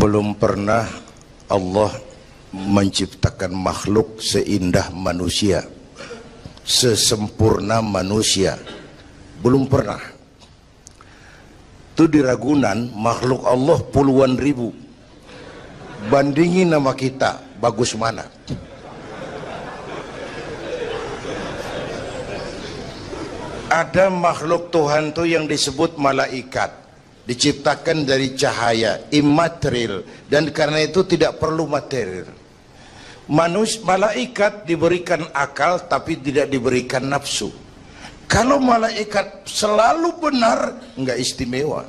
Belum pernah Allah menciptakan makhluk seindah manusia, sesempurna manusia. Belum pernah. Itu di Ragunan makhluk Allah puluhan ribu. Bandingin nama kita, bagus mana? Ada makhluk Tuhan tuh yang disebut malaikat diciptakan dari cahaya imaterial dan karena itu tidak perlu material. Manus, malaikat diberikan akal tapi tidak diberikan nafsu. Kalau malaikat selalu benar nggak istimewa.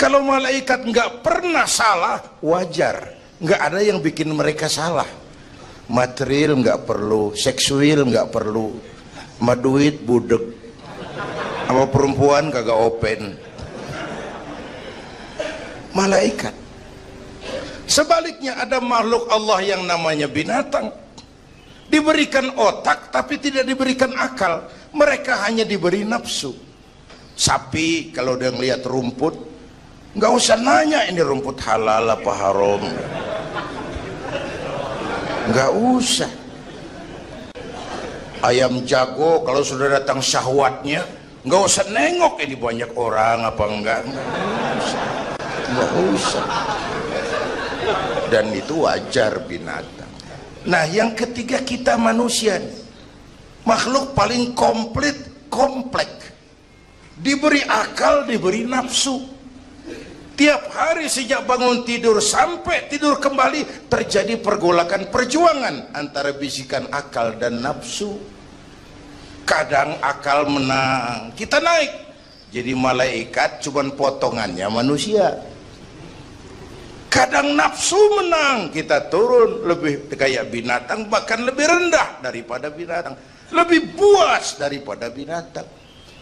Kalau malaikat nggak pernah salah wajar. Nggak ada yang bikin mereka salah. Material nggak perlu seksual nggak perlu. Maduit budek sama perempuan kagak open malaikat. Sebaliknya ada makhluk Allah yang namanya binatang. Diberikan otak tapi tidak diberikan akal. Mereka hanya diberi nafsu. Sapi kalau dia ngelihat rumput nggak usah nanya ini rumput halal apa haram. Nggak usah. Ayam jago kalau sudah datang syahwatnya nggak usah nengok ini banyak orang apa enggak. Nggak usah nggak usah. Dan itu wajar binatang. Nah yang ketiga kita manusia. Makhluk paling komplit komplek. Diberi akal diberi nafsu. Tiap hari sejak bangun tidur sampai tidur kembali terjadi pergolakan perjuangan antara bisikan akal dan nafsu. Kadang akal menang kita naik. Jadi malaikat cuman potongannya manusia kadang nafsu menang. Kita turun lebih kayak binatang bahkan lebih rendah daripada binatang. Lebih buas daripada binatang.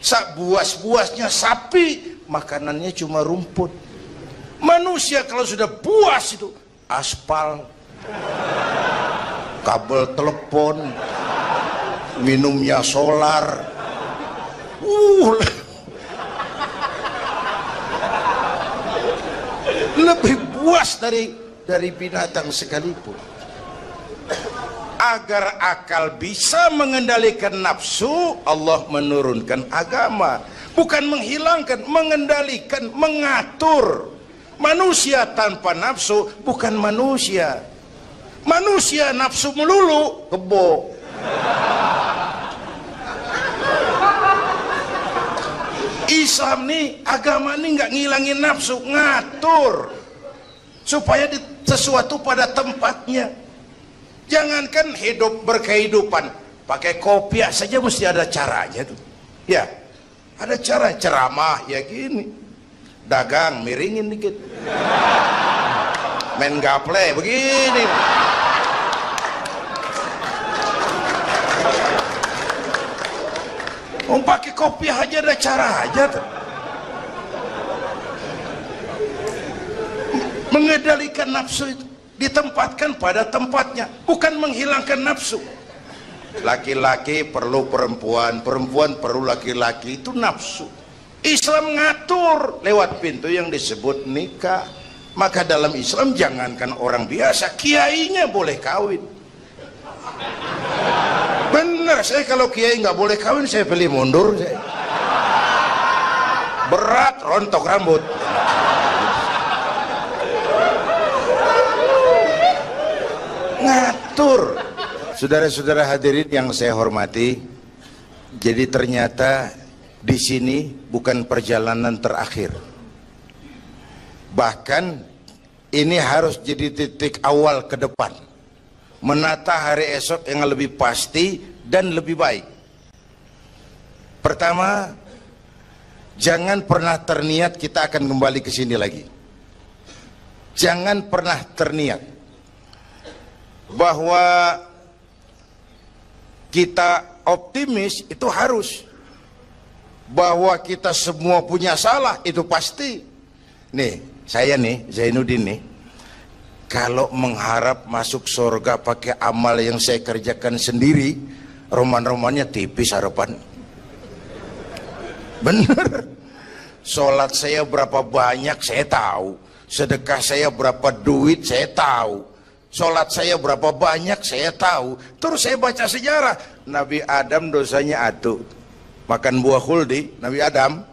Sak buas-buasnya sapi makanannya cuma rumput. Manusia kalau sudah buas itu aspal kabel telepon minumnya solar. Uh lebih puas dari dari binatang sekalipun. Agar akal bisa mengendalikan nafsu Allah menurunkan agama. Bukan menghilangkan mengendalikan mengatur. Manusia tanpa nafsu bukan manusia. Manusia nafsu melulu kebo Islam nih agama nih nggak ngilangin nafsu ngatur supaya di, sesuatu pada tempatnya. Jangankan hidup berkehidupan. Pakai kopiah saja mesti ada caranya tuh. Ya ada cara ceramah ya gini. Dagang miringin dikit. Main gaple begini. Mau pakai kopiah aja ada cara aja tuh. Mengendalikan nafsu itu ditempatkan pada tempatnya bukan menghilangkan nafsu. Laki-laki perlu perempuan perempuan perlu laki-laki itu nafsu. Islam ngatur lewat pintu yang disebut nikah. Maka dalam Islam jangankan orang biasa kiainya boleh kawin. Benar saya kalau kiai nggak boleh kawin saya pilih mundur saya. berat rontok rambut ngatur. Saudara-saudara hadirin yang saya hormati jadi ternyata di sini bukan perjalanan terakhir. Bahkan ini harus jadi titik awal ke depan. Menata hari esok yang lebih pasti dan lebih baik. Pertama jangan pernah terniat kita akan kembali ke sini lagi. Jangan pernah terniat bahwa kita optimis itu harus. Bahwa kita semua punya salah itu pasti. Nih saya nih Zainuddin nih. Kalau mengharap masuk surga pakai amal yang saya kerjakan sendiri roman-romannya tipis harapan. Bener. Sholat saya berapa banyak saya tahu. Sedekah saya berapa duit saya tahu sholat saya berapa banyak saya tahu. Terus saya baca sejarah. Nabi Adam dosanya atu makan buah khuldi Nabi Adam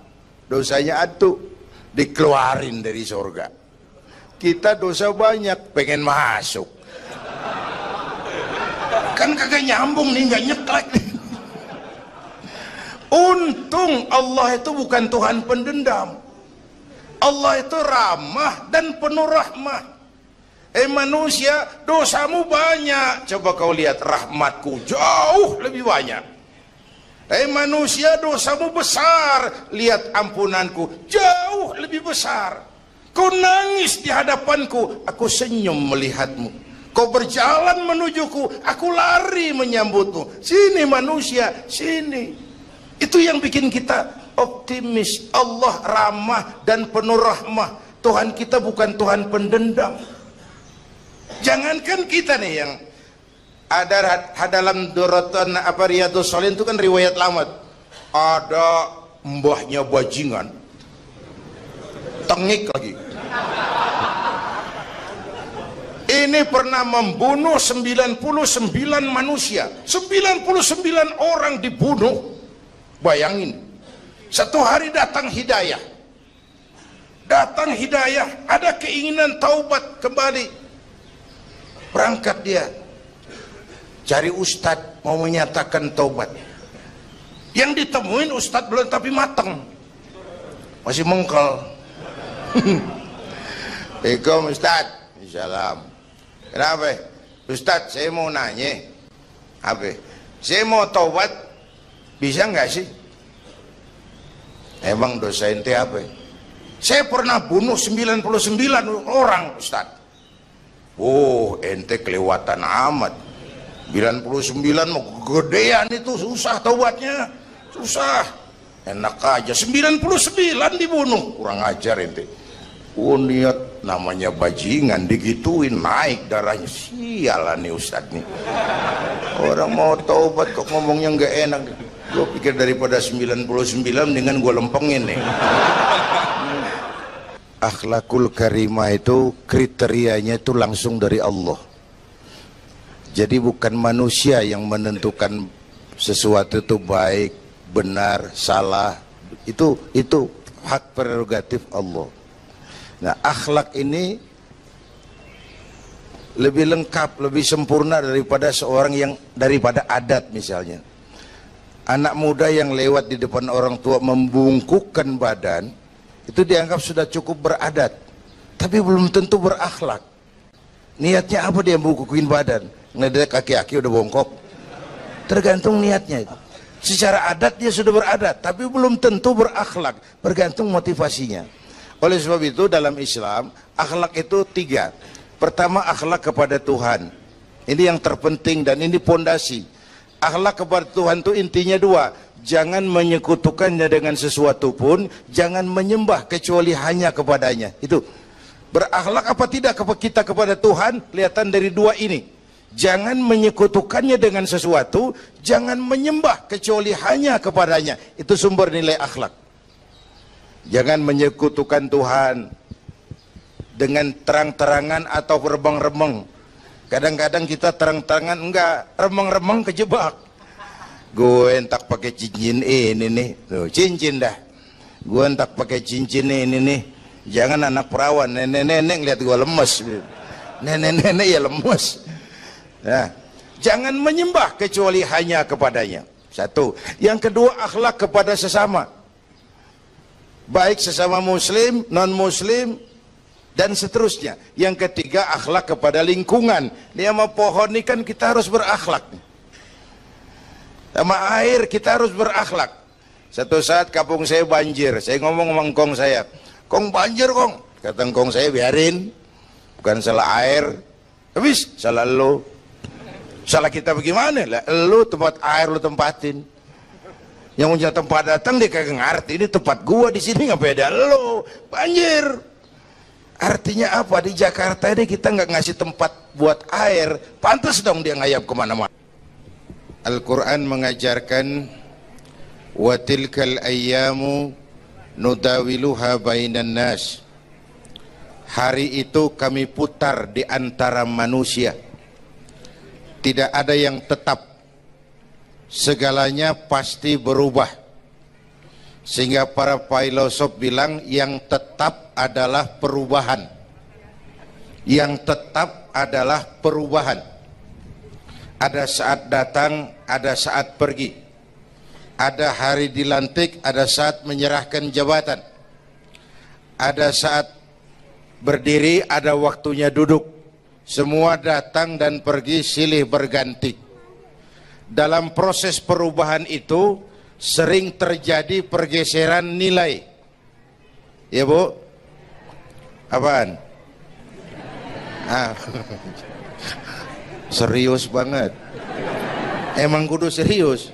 dosanya atu dikeluarin dari surga. Kita dosa banyak pengen masuk. Kan kagak nyambung nih nggak nyeklek nih. Untung Allah itu bukan Tuhan pendendam. Allah itu ramah dan penuh rahmah eh manusia dosamu banyak. Coba kau lihat rahmatku jauh lebih banyak. Eh manusia dosamu besar. Lihat ampunanku jauh lebih besar. Kau nangis di hadapanku aku senyum melihatmu. Kau berjalan menujuku aku lari menyambutmu. Sini manusia sini. Itu yang bikin kita optimis. Allah ramah dan penuh rahmah. Tuhan kita bukan Tuhan pendendam jangankan kita nih yang ada dalam Dorotan apa Riyadus Salin itu kan riwayat lama. Ada mbahnya bajingan. Tengik lagi. Ini pernah membunuh 99 manusia. 99 orang dibunuh. Bayangin. Satu hari datang hidayah. Datang hidayah, ada keinginan taubat kembali. Berangkat dia. Cari ustadz mau menyatakan taubat. Yang ditemuin ustadz belum tapi matang. Masih mengkel. Assalamualaikum ustadz. Salam. Kenapa? Ustadz saya mau nanya. Apa? Saya mau taubat. Bisa nggak sih? Emang dosa ente apa? Saya pernah bunuh 99 orang, Ustaz. Oh, ente kelewatan amat. 99 mau gedean itu susah taubatnya. Susah. Enak aja 99 dibunuh. Kurang ajar ente. Oh niat namanya bajingan digituin naik darahnya. Sialan nih Ustaz nih. Orang mau taubat kok ngomongnya nggak enak gue pikir daripada 99 dengan gue lempengin nih akhlakul karimah itu kriterianya itu langsung dari Allah. Jadi bukan manusia yang menentukan sesuatu itu baik benar salah. Itu itu hak prerogatif Allah. Nah akhlak ini lebih lengkap lebih sempurna daripada seorang yang daripada adat misalnya. Anak muda yang lewat di depan orang tua membungkukkan badan itu dianggap sudah cukup beradat tapi belum tentu berakhlak. Niatnya apa dia membungkukin badan? Ngeliat kaki-kaki udah bongkok. Tergantung niatnya itu. Secara adat dia sudah beradat tapi belum tentu berakhlak. Bergantung motivasinya. Oleh sebab itu dalam Islam akhlak itu tiga. Pertama akhlak kepada Tuhan. Ini yang terpenting dan ini pondasi. Akhlak kepada Tuhan itu intinya dua jangan menyekutukannya dengan sesuatu pun jangan menyembah kecuali hanya kepadanya. Itu. Berakhlak apa tidak kita kepada Tuhan? Kelihatan dari dua ini. Jangan menyekutukannya dengan sesuatu jangan menyembah kecuali hanya kepadanya. Itu sumber nilai akhlak. Jangan menyekutukan Tuhan dengan terang-terangan atau remeng-remeng kadang-kadang kita terang-terangan enggak remeng-remeng kejebak gue entak pakai cincin ini nih. Tuh cincin dah. Gue entak pakai cincin ini nih. Jangan anak perawan nenek-nenek lihat gue lemes. Nenek-nenek ya lemes. Nah jangan menyembah kecuali hanya kepadanya. Satu. Yang kedua akhlak kepada sesama. Baik sesama muslim non muslim dan seterusnya. Yang ketiga akhlak kepada lingkungan. Dia sama pohon ini kan kita harus berakhlak. Sama air kita harus berakhlak. Satu saat kampung saya banjir, saya ngomong sama engkong saya, "Kong banjir, Kong." Kata engkong saya, "Biarin. Bukan salah air." Habis salah lo. Salah kita bagaimana? Lah, lu tempat air lu tempatin. Yang punya tempat datang dia kagak ngerti ini tempat gua di sini nggak beda lo banjir Artinya apa? Di Jakarta ini kita nggak ngasih tempat buat air, pantas dong dia ngayap ke mana-mana. Al-Quran mengajarkan watilkal ayyamu nudawiluha bainan nas. Hari itu kami putar di antara manusia. Tidak ada yang tetap. Segalanya pasti berubah. Sehingga para filosof bilang yang tetap adalah perubahan. Yang tetap adalah perubahan ada saat datang ada saat pergi ada hari dilantik ada saat menyerahkan jabatan ada saat berdiri ada waktunya duduk semua datang dan pergi silih berganti. Dalam proses perubahan itu sering terjadi pergeseran nilai. Ya Bu? Apaan? Ah. serius banget. Emang kudu serius.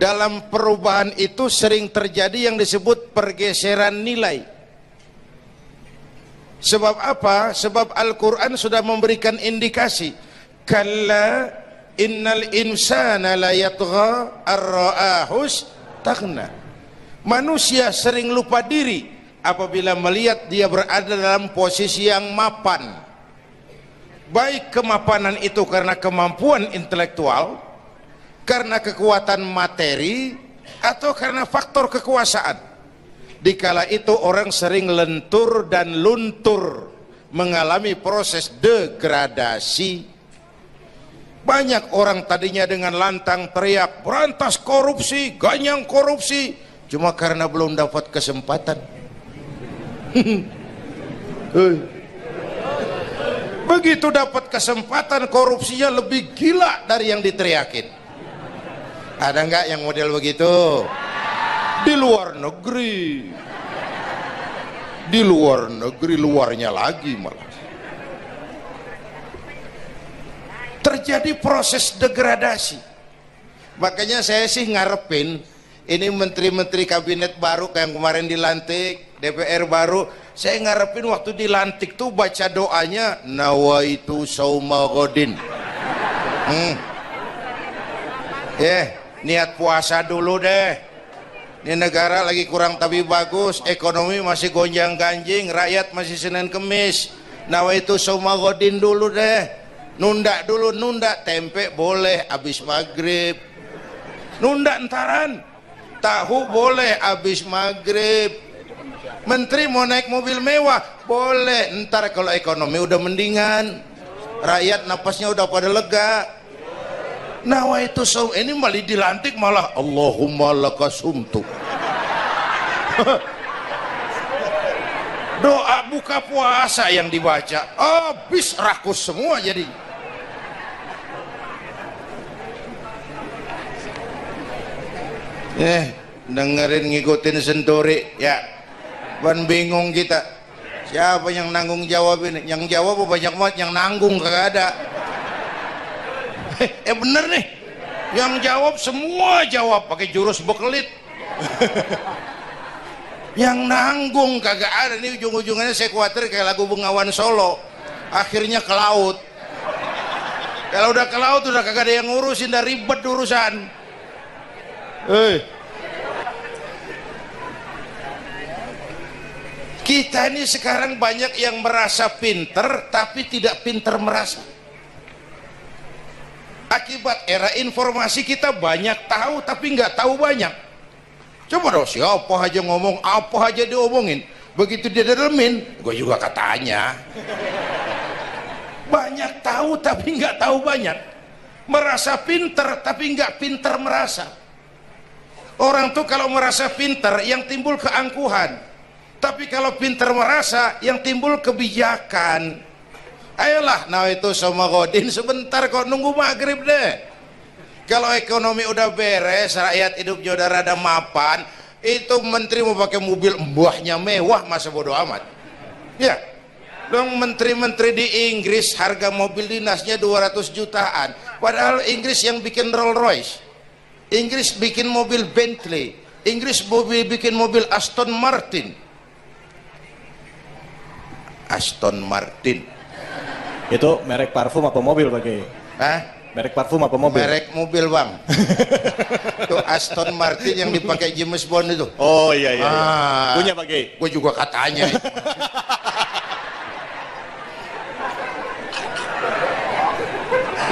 Dalam perubahan itu sering terjadi yang disebut pergeseran nilai Sebab apa? Sebab Al-Quran sudah memberikan indikasi. Kalla innal insana la yatgha ar-ra'ahus taghna. Manusia sering lupa diri apabila melihat dia berada dalam posisi yang mapan. Baik kemapanan itu karena kemampuan intelektual, karena kekuatan materi, atau karena faktor kekuasaan. Dikala itu orang sering lentur dan luntur mengalami proses degradasi. Banyak orang tadinya dengan lantang teriak berantas korupsi, ganyang korupsi, cuma karena belum dapat kesempatan. Begitu dapat kesempatan korupsinya lebih gila dari yang diteriakin. Ada nggak yang model begitu? di luar negeri di luar negeri luarnya lagi malah terjadi proses degradasi makanya saya sih ngarepin ini menteri-menteri kabinet baru yang kemarin dilantik DPR baru saya ngarepin waktu dilantik tuh baca doanya nawaitu sauma godin hmm. yeah, niat puasa dulu deh. Ini negara lagi kurang tapi bagus ekonomi masih gonjang ganjing rakyat masih senin kemis. Nawa itu semua godin dulu deh. Nunda dulu nunda tempe boleh habis maghrib. Nunda entaran. Tahu boleh habis maghrib menteri mau naik mobil mewah boleh ntar kalau ekonomi udah mendingan rakyat napasnya udah pada lega Nawa itu saum ini malah dilantik malah Allahumma lakasumtu. Doa buka puasa yang dibaca habis rakus semua jadi. Eh, dengerin ngikutin senturi ya. Ban bingung kita. Siapa yang nanggung jawab ini? Yang jawab banyak banget, yang nanggung kagak ada. Eh bener nih. Yang jawab semua jawab pakai jurus bekelit. Yang nanggung kagak ada. Nih ujung-ujungnya saya khawatir kayak lagu Bengawan Solo. Akhirnya ke laut. Kalau udah ke laut udah kagak ada yang ngurusin udah ribet urusan. Eh kita ini sekarang banyak yang merasa pinter tapi tidak pinter merasa. Akibat era informasi kita banyak tahu tapi nggak tahu banyak. Coba dong siapa aja ngomong apa aja diomongin. Begitu dia dalemin gue juga katanya. Banyak tahu tapi nggak tahu banyak. Merasa pinter tapi nggak pinter merasa. Orang tuh kalau merasa pinter yang timbul keangkuhan tapi kalau pinter merasa yang timbul kebijakan. Ayolah nah itu sama godin sebentar kok nunggu maghrib deh. Kalau ekonomi udah beres rakyat hidup jodoh rada mapan itu menteri mau pakai mobil buahnya mewah masa bodoh amat? Ya dong menteri-menteri di Inggris harga mobil dinasnya 200 jutaan. Padahal Inggris yang bikin Rolls Royce Inggris bikin mobil Bentley. Inggris bikin mobil Aston Martin Aston Martin itu merek parfum apa mobil bagi Hah? Merek parfum apa mobil? Merek mobil bang. itu Aston Martin yang dipakai James Bond itu. Oh iya iya. iya. Ah. Punya pakai? Gue juga katanya.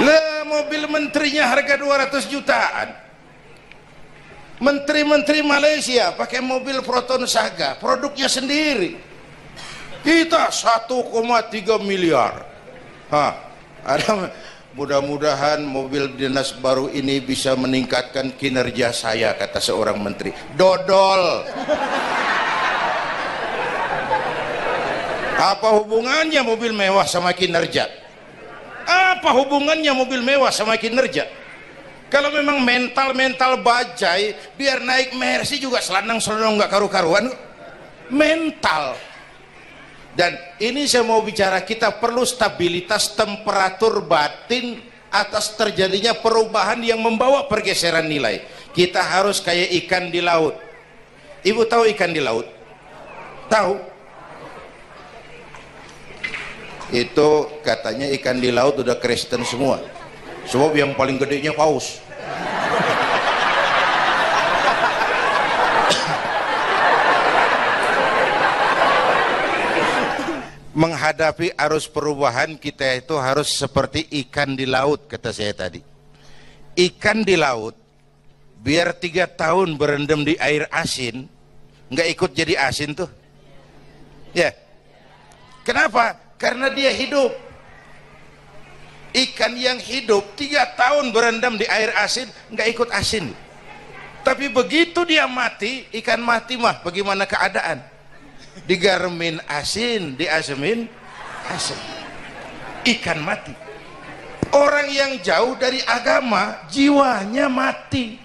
Lah mobil menterinya harga 200 jutaan. Menteri-menteri Malaysia pakai mobil Proton Saga, produknya sendiri kita 1,3 miliar. Hah, ada mudah-mudahan mobil dinas baru ini bisa meningkatkan kinerja saya kata seorang menteri. Dodol. Apa hubungannya mobil mewah sama kinerja? Apa hubungannya mobil mewah sama kinerja? Kalau memang mental-mental bajai biar naik mercy juga selandang-selandang nggak karu-karuan. Mental dan ini saya mau bicara kita perlu stabilitas temperatur batin atas terjadinya perubahan yang membawa pergeseran nilai. Kita harus kayak ikan di laut. Ibu tahu ikan di laut? Tahu. Itu katanya ikan di laut udah Kristen semua. Sebab yang paling gedenya paus menghadapi arus perubahan kita itu harus seperti ikan di laut kata saya tadi. Ikan di laut biar tiga tahun berendam di air asin nggak ikut jadi asin tuh. Ya. Kenapa? Karena dia hidup. Ikan yang hidup tiga tahun berendam di air asin nggak ikut asin. Tapi begitu dia mati ikan mati mah bagaimana keadaan digarmin asin diasemin asin. Ikan mati. Orang yang jauh dari agama jiwanya mati.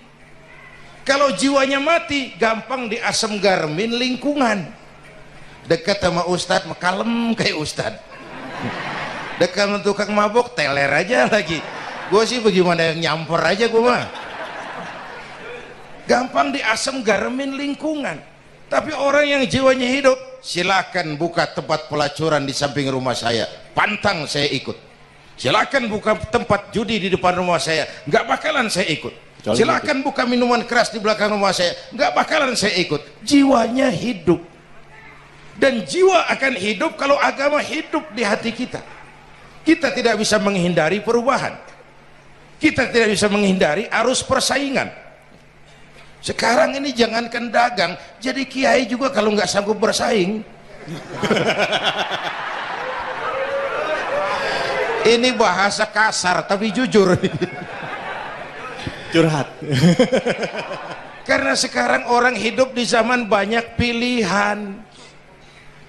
Kalau jiwanya mati gampang diasem garmin lingkungan. Dekat sama ustad kalem kayak ustad dekat sama tukang mabok teler aja lagi. Gue sih bagaimana yang nyampur aja gue mah. Gampang diasem garmin lingkungan tapi orang yang jiwanya hidup, silakan buka tempat pelacuran di samping rumah saya. Pantang saya ikut. Silakan buka tempat judi di depan rumah saya. Nggak bakalan saya ikut. Silakan buka minuman keras di belakang rumah saya. Nggak bakalan saya ikut. Jiwanya hidup. Dan jiwa akan hidup kalau agama hidup di hati kita. Kita tidak bisa menghindari perubahan. Kita tidak bisa menghindari arus persaingan sekarang ini jangankan dagang jadi kiai juga kalau nggak sanggup bersaing. Ini bahasa kasar tapi jujur. Curhat. Karena sekarang orang hidup di zaman banyak pilihan.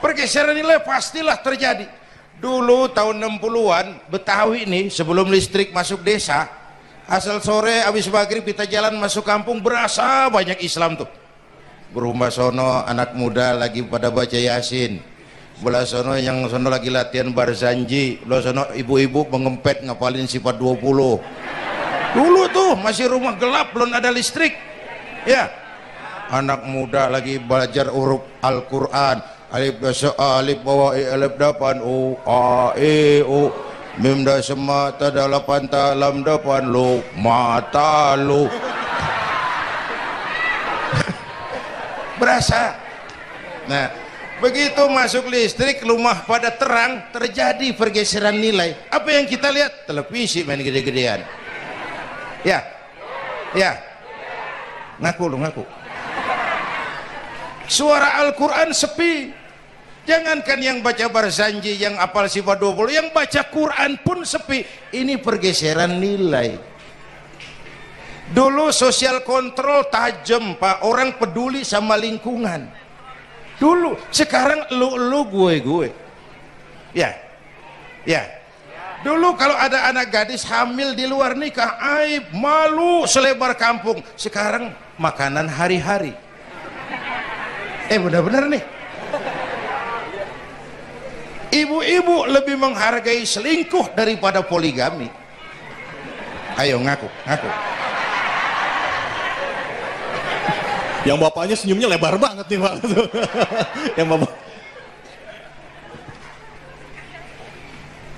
Pergeseran nilai pastilah terjadi. Dulu tahun 60-an Betawi nih sebelum listrik masuk desa asal sore habis maghrib kita jalan masuk kampung berasa banyak Islam tuh. Berumah sono anak muda lagi pada baca yasin. Belah sono yang sono lagi latihan barzanji belah sono ibu-ibu mengempet ngapalin sifat 20 dulu tuh masih rumah gelap belum ada listrik. Ya. Anak muda lagi belajar huruf Al-Quran. Alif dasa alif bawa alif dapan u a e u mim dah semata dalapan talam depan lu mata lu. Berasa? Nah begitu masuk listrik rumah pada terang terjadi pergeseran nilai. Apa yang kita lihat? Televisi main gede-gedean. Ya ya. Ngaku lu ngaku. Suara Al-Quran sepi Jangankan yang baca barzanji, yang apal sifat 20, yang baca Quran pun sepi. Ini pergeseran nilai. Dulu sosial kontrol tajam, Pak. Orang peduli sama lingkungan. Dulu, sekarang lu lu gue gue. Ya. Ya. Dulu kalau ada anak gadis hamil di luar nikah, aib, malu selebar kampung. Sekarang makanan hari-hari. Eh benar-benar nih ibu-ibu lebih menghargai selingkuh daripada poligami. Ayo ngaku ngaku. Yang bapaknya senyumnya lebar banget nih pak. Yang bapak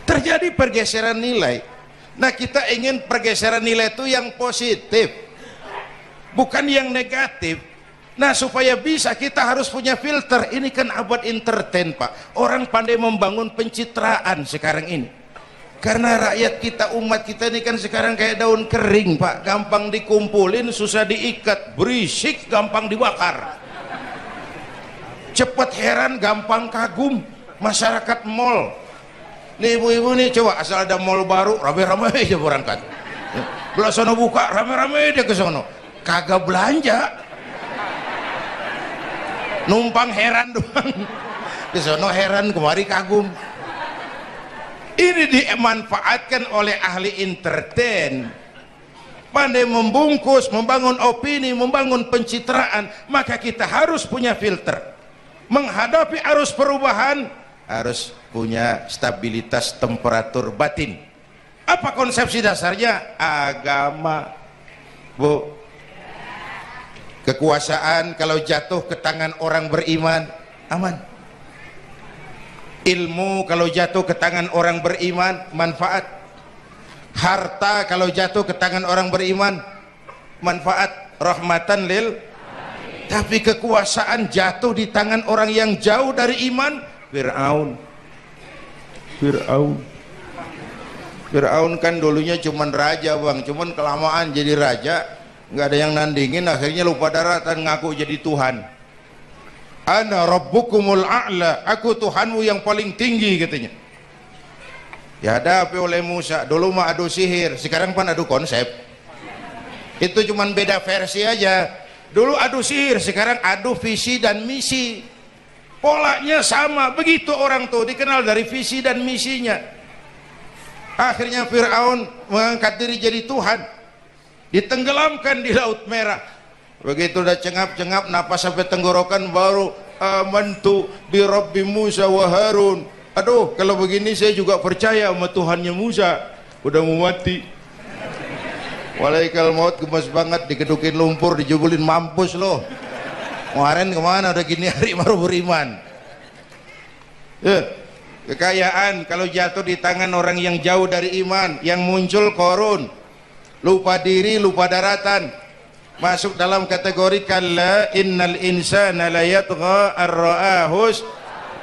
terjadi pergeseran nilai. Nah kita ingin pergeseran nilai itu yang positif bukan yang negatif Nah supaya bisa kita harus punya filter. Ini kan abad entertain pak. Orang pandai membangun pencitraan sekarang ini. karena rakyat kita umat kita ini kan sekarang kayak daun kering pak. Gampang dikumpulin susah diikat. Berisik gampang dibakar. Cepat heran gampang kagum. Masyarakat mall. Nih ibu-ibu nih coba asal ada mall baru rame-rame aja berangkat. Belah sono buka rame-rame dia ke sono. Kagak belanja numpang heran doang. Ke sono heran kemari kagum. Ini dimanfaatkan oleh ahli entertain. Pandai membungkus membangun opini membangun pencitraan maka kita harus punya filter. Menghadapi arus perubahan harus punya stabilitas temperatur batin. Apa konsepsi dasarnya? Agama. Bu kekuasaan kalau jatuh ke tangan orang beriman aman. Ilmu kalau jatuh ke tangan orang beriman manfaat. Harta kalau jatuh ke tangan orang beriman manfaat. Rahmatan lil. Tapi kekuasaan jatuh di tangan orang yang jauh dari iman Fir'aun. Fir'aun. Fir'aun kan dulunya cuman raja bang. Cuman kelamaan jadi raja nggak ada yang nandingin akhirnya lupa daratan ngaku jadi Tuhan. Ana rabbukumul a'la aku Tuhanmu yang paling tinggi katanya. Dihadapi oleh Musa dulu mah adu sihir sekarang pan adu konsep. Itu cuman beda versi aja. Dulu adu sihir sekarang adu visi dan misi. Polanya sama begitu orang tuh dikenal dari visi dan misinya. Akhirnya Fir'aun mengangkat diri jadi Tuhan ditenggelamkan di Laut Merah. Begitu udah cengap-cengap napas sampai tenggorokan baru amantu bi rabbi Musa wa Harun. Aduh kalau begini saya juga percaya sama Tuhannya Musa. Udah mau mati. Walaikal maut gemes banget dikedukin lumpur dijubulin mampus loh. Kemarin ke mana udah gini hari baru beriman. Ya kekayaan kalau jatuh di tangan orang yang jauh dari iman yang muncul korun lupa diri lupa daratan. Masuk dalam kategori kalla innal insana la yatgha ar-ra'ahus.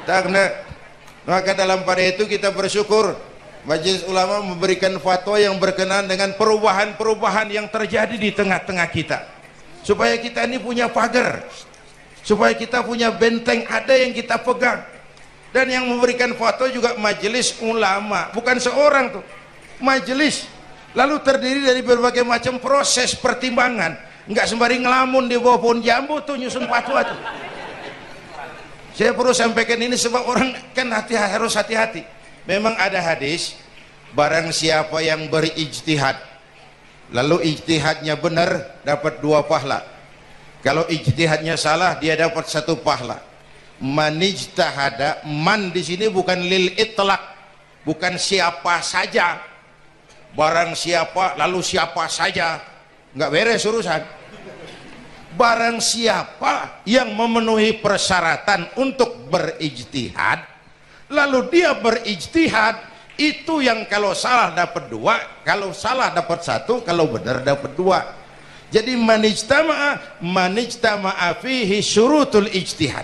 Takna maka dalam pada itu kita bersyukur Majelis Ulama memberikan fatwa yang berkenaan dengan perubahan-perubahan yang terjadi di tengah-tengah kita. Supaya kita ini punya pagar. Supaya kita punya benteng ada yang kita pegang. Dan yang memberikan fatwa juga majelis ulama. Bukan seorang tuh. Majelis lalu terdiri dari berbagai macam proses pertimbangan. Nggak sembari ngelamun di bawah pohon jambu tuh nyusun fatwa tuh. Saya perlu sampaikan ini sebab orang kan hati harus hati-hati. Memang ada hadis barang siapa yang berijtihad lalu ijtihadnya benar dapat dua pahala. Kalau ijtihadnya salah dia dapat satu pahala. Manijtahada man di sini bukan lil itlak bukan siapa saja barang siapa lalu siapa saja. Nggak beres urusan. Barang siapa yang memenuhi persyaratan untuk berijtihad lalu dia berijtihad itu yang kalau salah dapat dua kalau salah dapat satu kalau benar dapat dua. Jadi manijtama'a manijtama'a fihi syurutul ijtihad.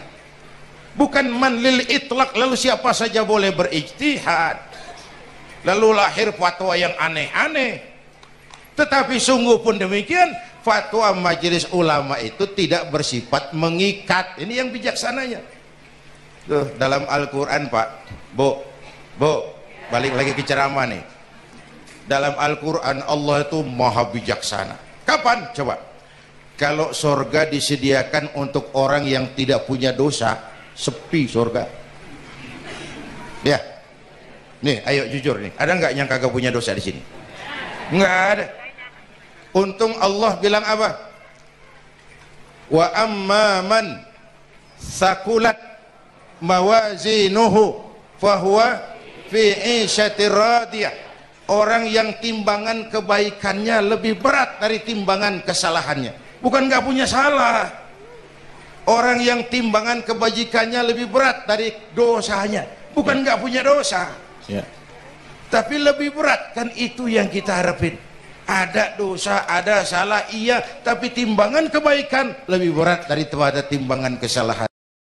Bukan man lil itlak lalu siapa saja boleh berijtihad lalu lahir fatwa yang aneh-aneh. Tetapi sungguh pun demikian fatwa majelis ulama itu tidak bersifat mengikat. Ini yang bijaksananya. Tuh dalam Al-Quran pak. Bu bu balik lagi ke ceramah nih. Dalam Al-Quran Allah itu maha bijaksana. Kapan? Coba. Kalau sorga disediakan untuk orang yang tidak punya dosa sepi sorga. Ya nih ayo jujur nih. Ada nggak yang kagak punya dosa di sini? Nggak ada. Untung Allah bilang apa? Wa amma man sakulat mawazinuhu fahuwa fi isyatir radiyah. Orang yang timbangan kebaikannya lebih berat dari timbangan kesalahannya. Bukan nggak punya salah. Orang yang timbangan kebajikannya lebih berat dari dosanya. Bukan nggak punya dosa ya. tapi lebih berat kan itu yang kita harapin ada dosa, ada salah, iya, tapi timbangan kebaikan lebih berat daripada timbangan kesalahan.